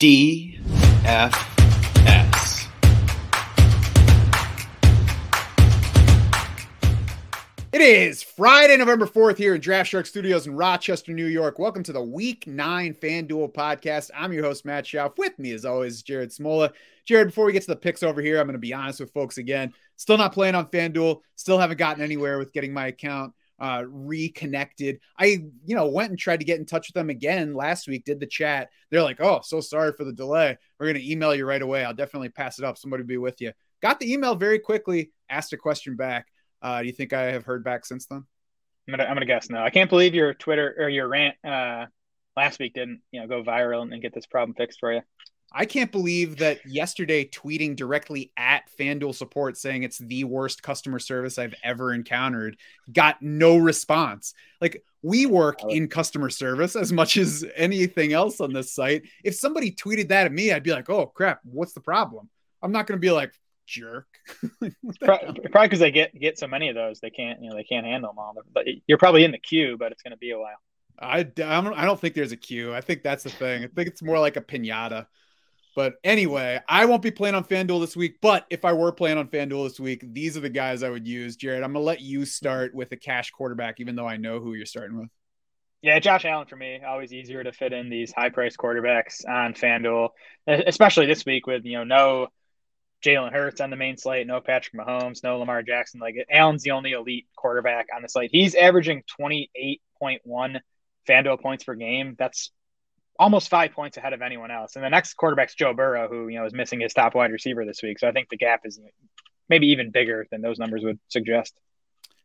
DFS. It is Friday, November 4th here in Draft Shark Studios in Rochester, New York. Welcome to the Week 9 FanDuel podcast. I'm your host, Matt Schauf. With me, as always, Jared Smola. Jared, before we get to the picks over here, I'm going to be honest with folks again. Still not playing on FanDuel. Still haven't gotten anywhere with getting my account uh, reconnected. I, you know, went and tried to get in touch with them again last week, did the chat. They're like, oh, so sorry for the delay. We're going to email you right away. I'll definitely pass it up. Somebody will be with you. Got the email very quickly, asked a question back. Uh, do you think I have heard back since then? I'm gonna, I'm gonna guess no. I can't believe your Twitter or your rant uh, last week didn't, you know, go viral and get this problem fixed for you. I can't believe that yesterday tweeting directly at FanDuel support saying it's the worst customer service I've ever encountered got no response. Like we work in customer service as much as anything else on this site. If somebody tweeted that at me, I'd be like, "Oh crap, what's the problem?" I'm not going to be like jerk. probably because they get get so many of those, they can't you know they can't handle them all. But you're probably in the queue, but it's going to be a while. I, I don't, I don't think there's a queue. I think that's the thing. I think it's more like a pinata. But anyway, I won't be playing on FanDuel this week. But if I were playing on FanDuel this week, these are the guys I would use. Jared, I'm going to let you start with a cash quarterback, even though I know who you're starting with. Yeah, Josh Allen for me. Always easier to fit in these high price quarterbacks on FanDuel, especially this week with, you know, no Jalen Hurts on the main slate, no Patrick Mahomes, no Lamar Jackson. Like Allen's the only elite quarterback on the slate. He's averaging 28.1 FanDuel points per game. That's almost five points ahead of anyone else. And the next quarterback's Joe Burrow, who you know is missing his top wide receiver this week. So I think the gap is maybe even bigger than those numbers would suggest.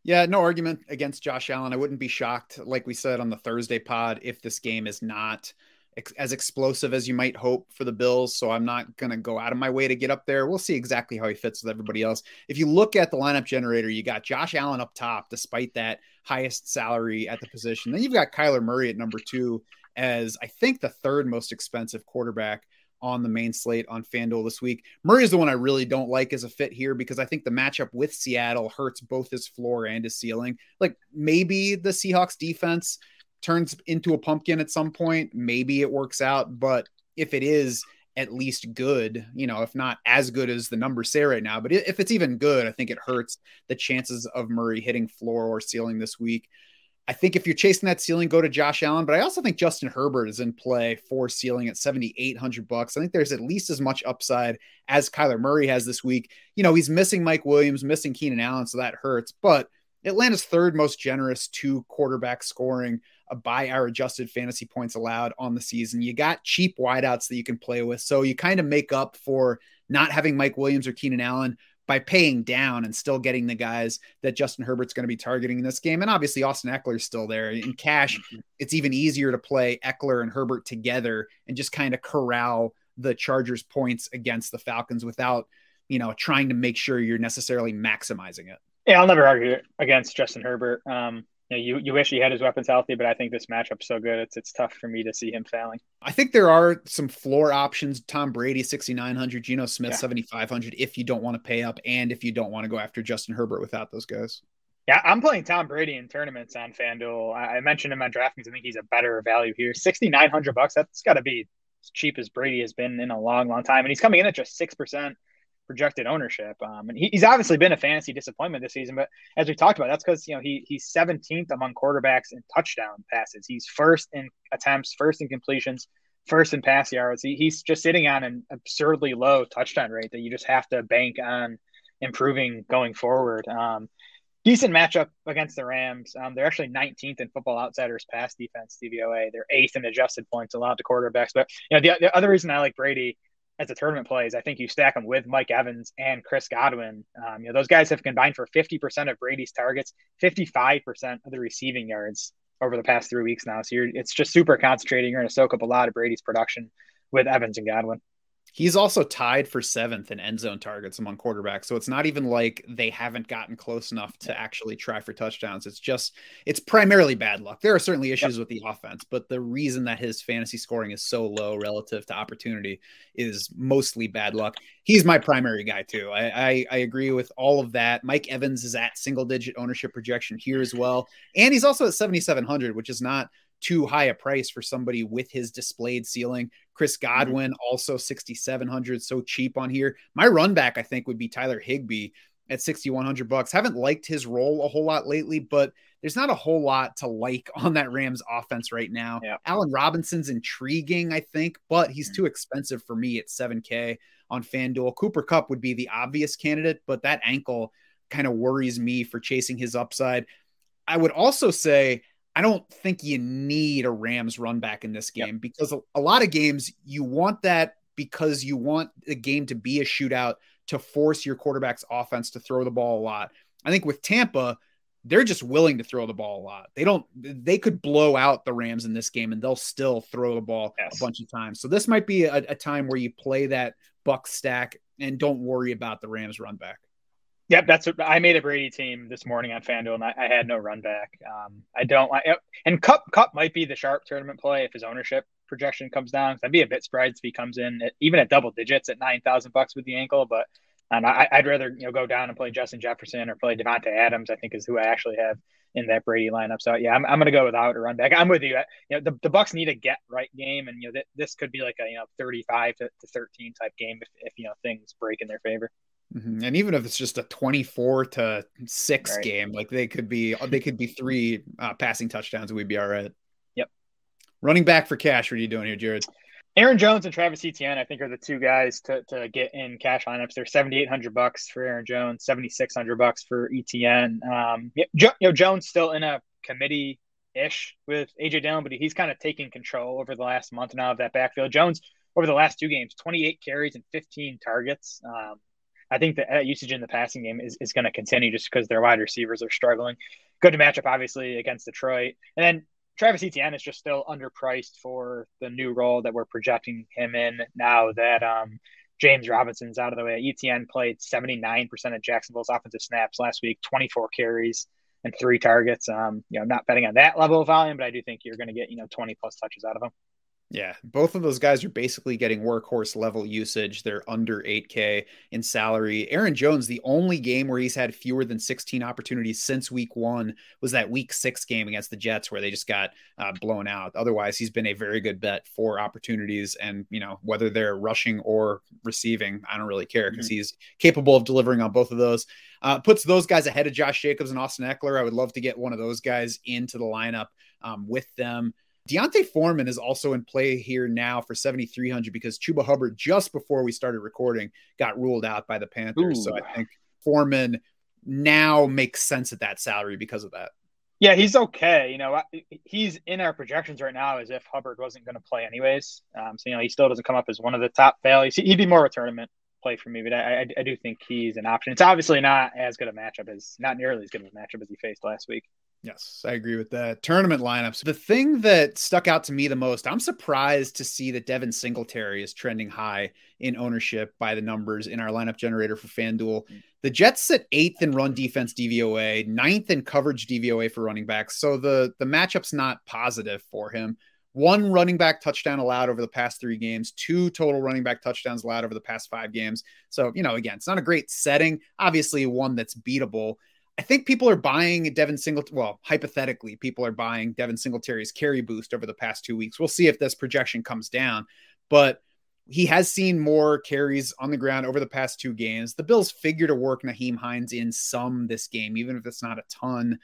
Yeah, no argument against Josh Allen. I wouldn't be shocked, like we said on the Thursday pod, if this game is not ex- as explosive as you might hope for the Bills. So I'm not going to go out of my way to get up there. We'll see exactly how he fits with everybody else. If you look at the lineup generator, you got Josh Allen up top, despite that highest salary at the position. Then you've got Kyler Murray at number two as I think the third most expensive quarterback on the main slate on FanDuel this week. Murray is the one I really don't like as a fit here because I think the matchup with Seattle hurts both his floor and his ceiling. Like maybe the Seahawks defense turns into a pumpkin at some point, maybe it works out, but if it is at least good, you know, if not as good as the numbers say right now, but if it's even good, I think it hurts the chances of Murray hitting floor or ceiling this week. I think if you're chasing that ceiling, go to Josh Allen. But I also think Justin Herbert is in play for ceiling at 7,800 bucks. I think there's at least as much upside as Kyler Murray has this week. You know, he's missing Mike Williams, missing Keenan Allen, so that hurts. But Atlanta's third most generous two quarterback scoring by our adjusted fantasy points allowed on the season. You got cheap wideouts that you can play with. So you kind of make up for not having Mike Williams or Keenan Allen by paying down and still getting the guys that Justin Herbert's going to be targeting in this game. And obviously, Austin Ekeler's still there. In cash, it's even easier to play Ekeler and Herbert together and just kind of corral the Chargers' points against the Falcons without, you know, trying to make sure you're necessarily maximizing it. Yeah, I'll never argue against Justin Herbert. Um, you, know, you, you wish he had his weapons healthy, but I think this matchup's so good, it's it's tough for me to see him failing. I think there are some floor options. Tom Brady, 6,900, Geno Smith, yeah. 7,500, if you don't want to pay up and if you don't want to go after Justin Herbert without those guys. Yeah, I'm playing Tom Brady in tournaments on FanDuel. I mentioned him on DraftKings. I think he's a better value here. 6,900 bucks. That's got to be as cheap as Brady has been in a long, long time. And he's coming in at just 6% projected ownership. Um, and he, he's obviously been a fantasy disappointment this season, but as we talked about, that's because you know he he's 17th among quarterbacks in touchdown passes. He's first in attempts, first in completions, first in pass yards. He, he's just sitting on an absurdly low touchdown rate that you just have to bank on improving going forward. Um, decent matchup against the Rams. Um, they're actually 19th in Football Outsiders pass defense DVOA. They're eighth in adjusted points allowed to quarterbacks. But you know the, the other reason I like Brady as a tournament plays, I think you stack them with Mike Evans and Chris Godwin. Um, you know, those guys have combined for 50% of Brady's targets, 55% of the receiving yards over the past three weeks now. So it's just super concentrating. You're going to soak up a lot of Brady's production with Evans and Godwin. He's also tied for seventh in end zone targets among quarterbacks. So it's not even like they haven't gotten close enough to actually try for touchdowns. It's just, it's primarily bad luck. There are certainly issues yep. with the offense, but the reason that his fantasy scoring is so low relative to opportunity is mostly bad luck. He's my primary guy, too. I, I, I agree with all of that. Mike Evans is at single digit ownership projection here as well. And he's also at 7,700, which is not too high a price for somebody with his displayed ceiling. Chris mm-hmm. Godwin mm-hmm. also 6700 so cheap on here. My run back I think would be Tyler Higbee at 6100 bucks. Haven't liked his role a whole lot lately, but there's not a whole lot to like on that Rams offense right now. Yeah. Allen Robinson's intriguing, I think, but he's mm-hmm. too expensive for me at 7K on FanDuel. Cooper Kupp would be the obvious candidate, but that ankle kind of worries me for chasing his upside. I would also say I don't think you need a Rams run back in this game yep. because a, a lot of games you want that because you want the game to be a shootout to force your quarterback's offense to throw the ball a lot. I think with Tampa, they're just willing to throw the ball a lot. They don't they could blow out the Rams in this game and they'll still throw the ball yes. a bunch of times. So this might be a, a, time where you play that buck stack and don't worry about the Rams run back. Yep, that's what I made a Brady team this morning on FanDuel and I, I had no run back. Um, I don't like and Cup Kupp might be the sharp tournament play if his ownership projection comes down. I'd be a bit surprised if he comes in at, even at double digits at nine thousand bucks with the ankle, but um, I, would rather you know go down and play Justin Jefferson or play Davante Adams. I think is who I actually have in that Brady lineup. So yeah, I'm, I'm going to go without a run back. I'm with you. You know, the, the Bucks need a get right game, and you know th- this could be like a you know 35 to, to 13 type game if, if you know things break in their favor. Mm-hmm. And even if it's just a 24 to six right. game, like they could be they could be three uh, passing touchdowns, and we'd be all right. Yep. Running back for cash. What are you doing here, Jared? Aaron Jones and Travis Etienne, I think, are the two guys to, to get in cash lineups. They're seventy eight hundred bucks for Aaron Jones, seventy six hundred bucks for Etienne. Um, you know, Jones still in a committee ish with AJ Dillon, but he's kind of taking control over the last month now of that backfield. Jones over the last two games, twenty eight carries and fifteen targets. Um, I think that usage in the passing game is, is going to continue just because their wide receivers are struggling. Good matchup, obviously, against Detroit. And then Travis Etienne is just still underpriced for the new role that we're projecting him in now that um, James Robinson's out of the way. Etienne played 79% of Jacksonville's offensive snaps last week, 24 carries and three targets. Um, you know, not betting on that level of volume, but I do think you're going to get, you know, 20 plus touches out of him. Yeah, both of those guys are basically getting workhorse level usage. They're under 8K in salary. Aaron Jones, the only game where he's had fewer than 16 opportunities since week one was that week six game against the Jets where they just got uh, blown out. Otherwise, he's been a very good bet for opportunities. And, you know, whether they're rushing or receiving, I don't really care because mm-hmm. he's capable of delivering on both of those. Uh, puts those guys ahead of Josh Jacobs and Austin Ekeler. I would love to get one of those guys into the lineup um, with them. D'Onta Foreman is also in play here now for 7,300 because Chuba Hubbard, just before we started recording, got ruled out by the Panthers. Ooh. So I think Foreman now makes sense at that salary because of that. Yeah, he's okay. You know, he's in our projections right now as if Hubbard wasn't going to play anyways. Um, so, you know, he still doesn't come up as one of the top values. He'd be more of a tournament play for me, but I, I, I do think he's an option. It's obviously not as good a matchup as, not nearly as good of a matchup as he faced last week. Yes, I agree with that. Tournament lineups. The thing that stuck out to me the most, I'm surprised to see that Devin Singletary is trending high in ownership by the numbers in our lineup generator for FanDuel. Mm. The Jets sit eighth in run defense DVOA, ninth in coverage DVOA for running backs. So the, the matchup's not positive for him. One running back touchdown allowed over the past three games, two total running back touchdowns allowed over the past five games. So, you know, again, it's not a great setting. Obviously, one that's beatable. I think people are buying Devin Singletary. Well, hypothetically, people are buying Devin Singletary's carry boost over the past two weeks. We'll see if this projection comes down, but he has seen more carries on the ground over the past two games. The Bills figure to work Nyheim Hines in some this game, even if it's not a ton.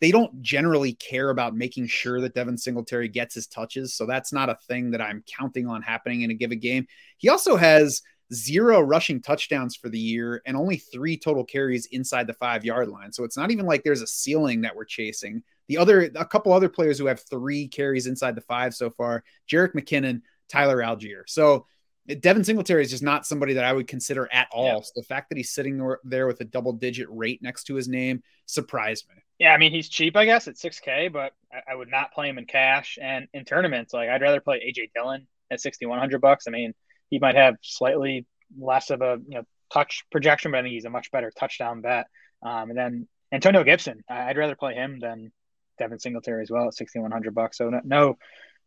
They don't generally care about making sure that Devin Singletary gets his touches. So that's not a thing that I'm counting on happening in a given game. He also has zero rushing touchdowns for the year and only three total carries inside the five yard line. So it's not even like there's a ceiling that we're chasing. The other, a couple other players who have three carries inside the five so far Jerick McKinnon, Tyler Allgeier. So eh, Devin Singletary is just not somebody that I would consider at all. Yeah. So the fact that he's sitting there with a double digit rate next to his name surprised me. Yeah, I mean he's cheap, I guess, at 6K, but I, would not play him in cash and in tournaments. Like I'd rather play AJ Dillon at 6,100 bucks. I mean, he might have slightly less of a you know touch projection, but I think he's a much better touchdown bet. Um, and then Antonio Gibson, I'd rather play him than Devin Singletary as well at sixty one hundred bucks. So no, no,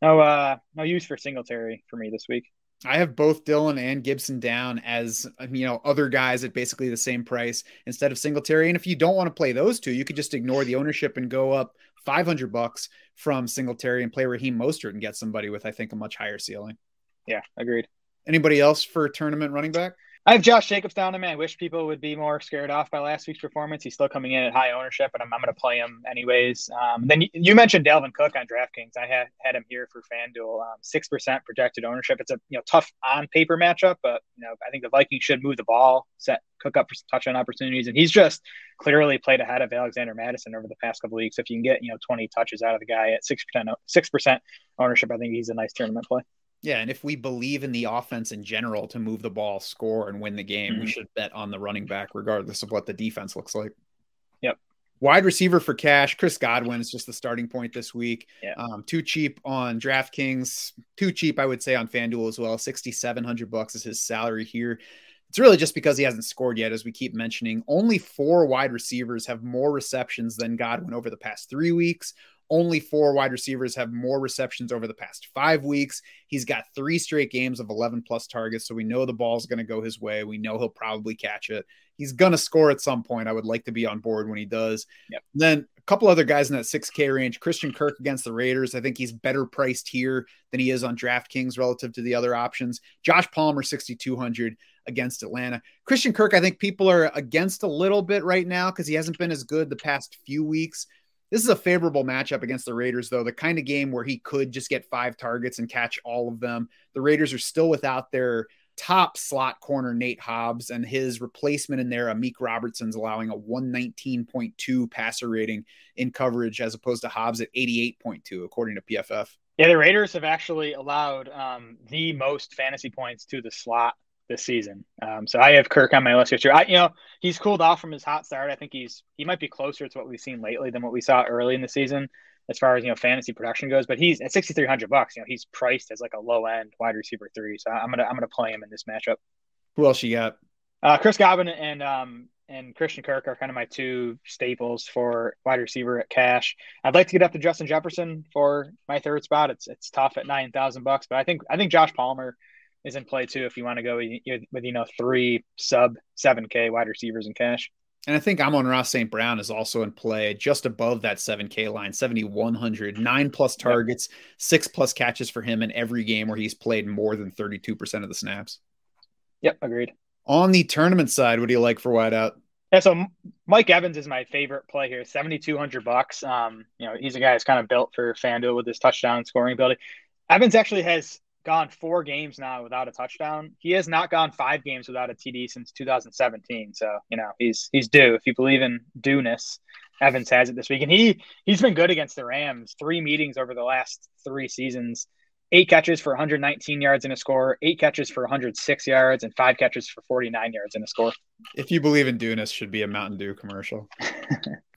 no, uh, no use for Singletary for me this week. I have both Dillon and Gibson down as you know other guys at basically the same price instead of Singletary. And if you don't want to play those two, you could just ignore the ownership and go up 500 bucks from Singletary and play Raheem Mostert and get somebody with, I think, a much higher ceiling. Yeah, agreed. Anybody else for tournament running back? I have Josh Jacobs down me. I wish people would be more scared off by last week's performance. He's still coming in at high ownership, but I'm, I'm going to play him anyways. Um, then you, you, mentioned Dalvin Cook on DraftKings. I had had him here for FanDuel, um, six um, percent projected ownership. It's a you know tough on paper matchup, but you know I think the Vikings should move the ball, set Cook up for some touchdown opportunities, and he's just clearly played ahead of Alexander Mattison over the past couple weeks. If you can get you know 20 touches out of the guy at six percent six percent ownership, I think he's a nice tournament play. Yeah, and if we believe in the offense in general to move the ball, score, and win the game, mm-hmm. we should bet on the running back regardless of what the defense looks like. Yep. Wide receiver for cash, Chris Godwin is just the starting point this week. Yeah. Um, too cheap on DraftKings, too cheap, I would say, on FanDuel as well. Sixty seven hundred bucks is his salary here. It's really just because he hasn't scored yet, as we keep mentioning. Only four wide receivers have more receptions than Godwin over the past three weeks. Only four wide receivers have more receptions over the past five weeks. He's got three straight games of 11 plus targets. So we know the ball's going to go his way. We know he'll probably catch it. He's going to score at some point. I would like to be on board when he does. Yep. Then a couple other guys in that 6K range. Christian Kirk against the Raiders. I think he's better priced here than he is on DraftKings relative to the other options. Josh Palmer, 6,200 against Atlanta. Christian Kirk, I think people are against a little bit right now because he hasn't been as good the past few weeks. This is a favorable matchup against the Raiders, though, the kind of game where he could just get five targets and catch all of them. The Raiders are still without their top slot corner, Nate Hobbs, and his replacement in there, Amik Robertson's allowing a 119.2 passer rating in coverage as opposed to Hobbs at 88.2, according to PFF. Yeah, the Raiders have actually allowed um, the most fantasy points to the slot this season. Um, so I have Kirk on my list here. I, you know, he's cooled off from his hot start. I think he's he might be closer to what we've seen lately than what we saw early in the season as far as you know fantasy production goes. But he's at sixty three hundred bucks. You know, he's priced as like a low end wide receiver three. So I'm gonna I'm gonna play him in this matchup. Who else you got? Uh, Chris Godwin and um and Christian Kirk are kind of my two staples for wide receiver at cash. I'd like to get up to Justin Jefferson for my third spot. It's it's tough at nine thousand bucks, but I think I think Josh Palmer is in play too if you want to go with, with you know three sub 7k wide receivers in cash and I think Amon-Ra St. Brown is also in play just above that 7K line, 7,100, nine plus targets, six plus catches for him in every game where he's played more than 32% of the snaps. Yep, agreed. On the tournament side, what do you like for wideout? Yeah, so Mike Evans is my favorite play here, 7,200 bucks. Um, you know, he's a guy that's kind of built for FanDuel with his touchdown scoring ability. Evans actually has gone four games now without a touchdown. He has not gone five games without a TD since 2017. So you know he's he's due. If you believe in dueness, Evans has it this week, and he he's been good against the Rams. Three meetings over the last three seasons eight catches for 119 yards in a score, eight catches for 106 yards, and five catches for 49 yards in a score. If you believe in Dunas, should be a Mountain Dew commercial.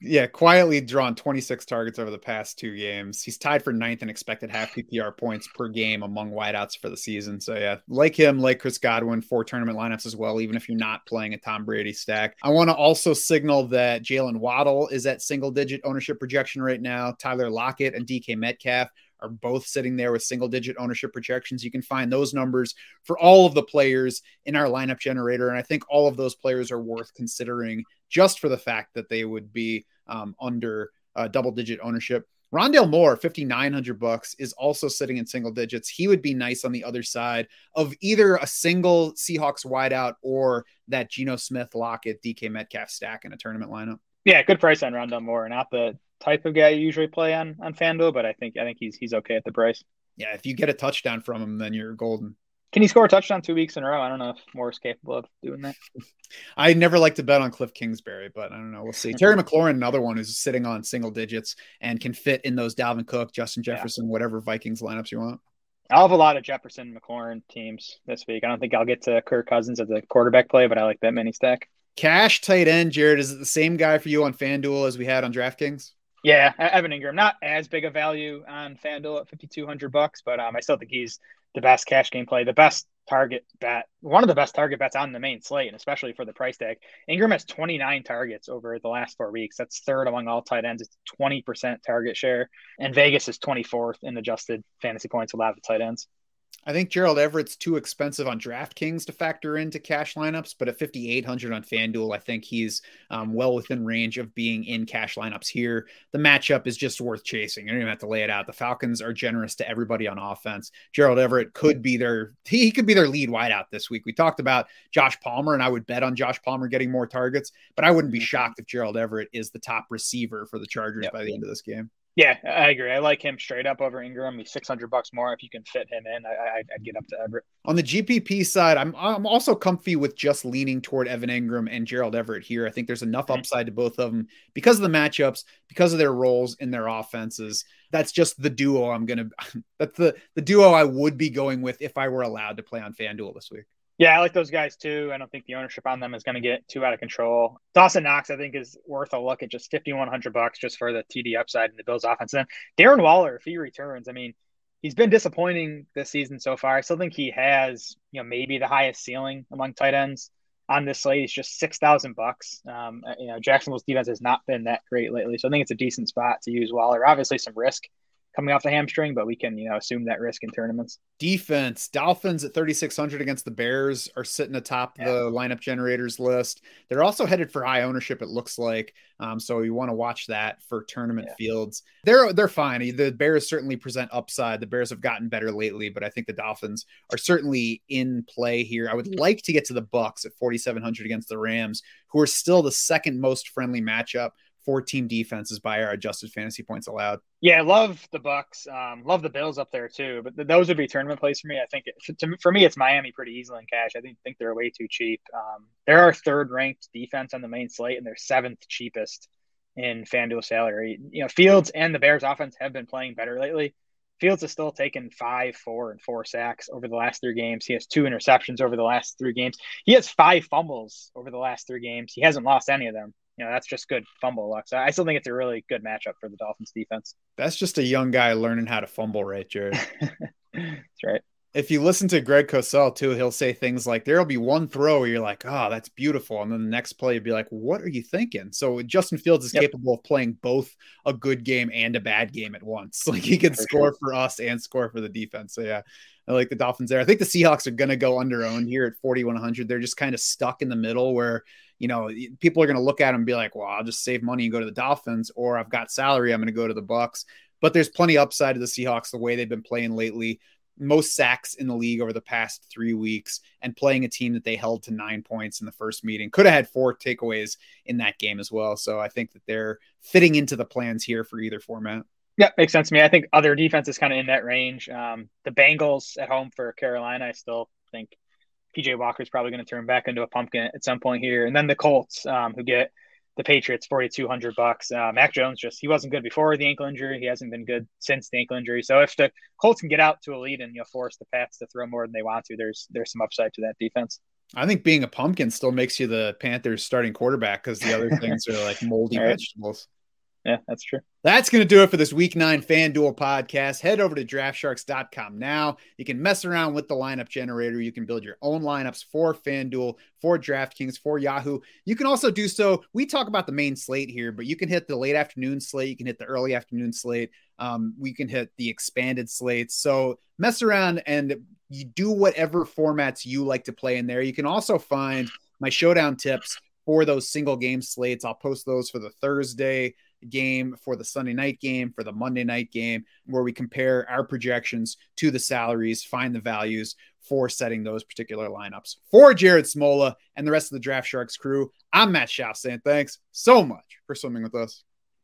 yeah, quietly drawn 26 targets over the past two games. He's tied for ninth in expected half PPR points per game among wideouts for the season. So yeah, like him, like Chris Godwin, four tournament lineups as well. Even if you're not playing a Tom Brady stack, I want to also signal that Jaylen Waddle is at single digit ownership projection right now. Tyler Lockett and DK Metcalf are both sitting there with single digit ownership projections. You can find those numbers for all of the players in our lineup generator. And I think all of those players are worth considering just for the fact that they would be um, under uh, double digit ownership. Rondale Moore, 5,900 bucks, is also sitting in single digits. He would be nice on the other side of either a single Seahawks wideout or that Geno Smith, Lockett, DK Metcalf stack in a tournament lineup. Yeah, good price on Rondale Moore. Not the type of guy you usually play on on FanDuel, but I think I think he's he's okay at the price. Yeah, if you get a touchdown from him, then you're golden. Can he score a touchdown two weeks in a row? I don't know if Moore is capable of doing that. I never like to bet on Cliff Kingsbury, but I don't know. We'll see. Terry McLaurin, another one who's sitting on single digits and can fit in those Dalvin Cook, Justin Jefferson, yeah. whatever Vikings lineups you want. I'll have a lot of Jefferson McLaurin teams this week. I don't think I'll get to Kirk Cousins as a quarterback play, but I like that mini stack. Cash tight end, Jared. Is it the same guy for you on FanDuel as we had on DraftKings? Yeah, Evan Engram, not as big a value on FanDuel at 5200 bucks, but um, I still think he's the best cash game play, the best target bet, one of the best target bets on the main slate, and especially for the price tag. Ingram has 29 targets over the last four weeks. That's third among all tight ends. It's 20% target share, and Vegas is 24th in adjusted fantasy points allowed to tight ends. I think Gerald Everett's too expensive on DraftKings to factor into cash lineups, but at 5,800 on FanDuel, I think he's um, well within range of being in cash lineups here. The matchup is just worth chasing. You don't even have to lay it out. The Falcons are generous to everybody on offense. Gerald Everett could be their he could be their lead wideout this week. We talked about Josh Palmer, and I would bet on Josh Palmer getting more targets, but I wouldn't be mm-hmm. shocked if Gerald Everett is the top receiver for the Chargers yep. by the end of this game. Yeah, I agree. I like him straight up over Engram. He's six hundred bucks more if you can fit him in. I, would get up to Everett. On the GPP side, I'm I'm also comfy with just leaning toward Evan Engram and Gerald Everett here. I think there's enough mm-hmm. upside to both of them because of the matchups, because of their roles in their offenses. That's just the duo I'm gonna. That's the the duo I would be going with if I were allowed to play on FanDuel this week. Yeah, I like those guys too. I don't think the ownership on them is going to get too out of control. Dawson Knox, I think, is worth a look at just fifty one hundred bucks just for the TD upside in the Bills' offense. And Darren Waller, if he returns, I mean, he's been disappointing this season so far. I still think he has, you know, maybe the highest ceiling among tight ends on this slate. He's just six thousand bucks. Um, you know, Jacksonville's defense has not been that great lately, so I think it's a decent spot to use Waller. Obviously, some risk coming off the hamstring, but we can, you know, assume that risk in tournaments. Defense, Dolphins at 3,600 against the Bears are sitting atop yeah. the lineup generators list. They're also headed for high ownership, it looks like. Um, so you want to watch that for tournament yeah. fields. They're they're fine. The Bears certainly present upside. The Bears have gotten better lately, but I think the Dolphins are certainly in play here. I would like to get to the Bucks at 4,700 against the Rams, who are still the second most friendly matchup four team defenses by our adjusted fantasy points allowed. Yeah, I love the Bucks. Um, love the Bills up there too. But th- those would be tournament plays for me. I think it, to, for me, it's Miami pretty easily in cash. I think think they're way too cheap. Um, they're our third ranked defense on the main slate, and they're seventh cheapest in FanDuel salary. You know, Fields and the Bears offense have been playing better lately. Fields has still taken five, four, and four sacks over the last three games. He has two interceptions over the last three games. He has five fumbles over the last three games. He hasn't lost any of them you know that's just good fumble luck. So I still think it's a really good matchup for the Dolphins defense. That's just a young guy learning how to fumble, right, Jared? that's right. If you listen to Greg Cosell too, he'll say things like, "There'll be one throw where you're like, oh, that's beautiful," and then the next play you'd be like, "What are you thinking?" So Justin Fields is yep. capable of playing both a good game and a bad game at once. Like he can for score sure. for us and score for the defense. So yeah, I like the Dolphins there. I think the Seahawks are going to go under owned here at 4,100. They're just kind of stuck in the middle where you know, people are going to look at them and be like, well, I'll just save money and go to the Dolphins, or I've got salary, I'm going to go to the Bucks. But there's plenty upside to the Seahawks the way they've been playing lately. Most sacks in the league over the past three weeks, and playing a team that they held to nine points in the first meeting. Could have had four takeaways in that game as well. So I think that they're fitting into the plans here for either format. Yeah, makes sense to me. I think other defenses kind of in that range. Um, the Bengals at home for Carolina, I still think PJ Walker is probably going to turn back into a pumpkin at some point here. And then the Colts, um, who get the Patriots 4,200 bucks. Uh, Mac Jones just, he wasn't good before the ankle injury. He hasn't been good since the ankle injury. So if the Colts can get out to a lead and, you know, force the Pats to throw more than they want to, there's, there's some upside to that defense. I think being a pumpkin still makes you the Panthers starting quarterback because the other things are like moldy right. vegetables. Yeah, that's true. That's going to do it for this week nine FanDuel podcast. Head over to draftsharks.com now. You can mess around with the lineup generator. You can build your own lineups for FanDuel, for DraftKings, for Yahoo. You can also do so. We talk about the main slate here, but you can hit the late afternoon slate. You can hit the early afternoon slate. Um, we can hit the expanded slates. So mess around and you do whatever formats you like to play in there. You can also find my showdown tips for those single game slates. I'll post those for the Thursday game, for the Sunday night game, for the Monday night game, where we compare our projections to the salaries, find the values for setting those particular lineups. For Jared Smola and the rest of the Draft Sharks crew, I'm Matt Schauf saying thanks so much for swimming with us.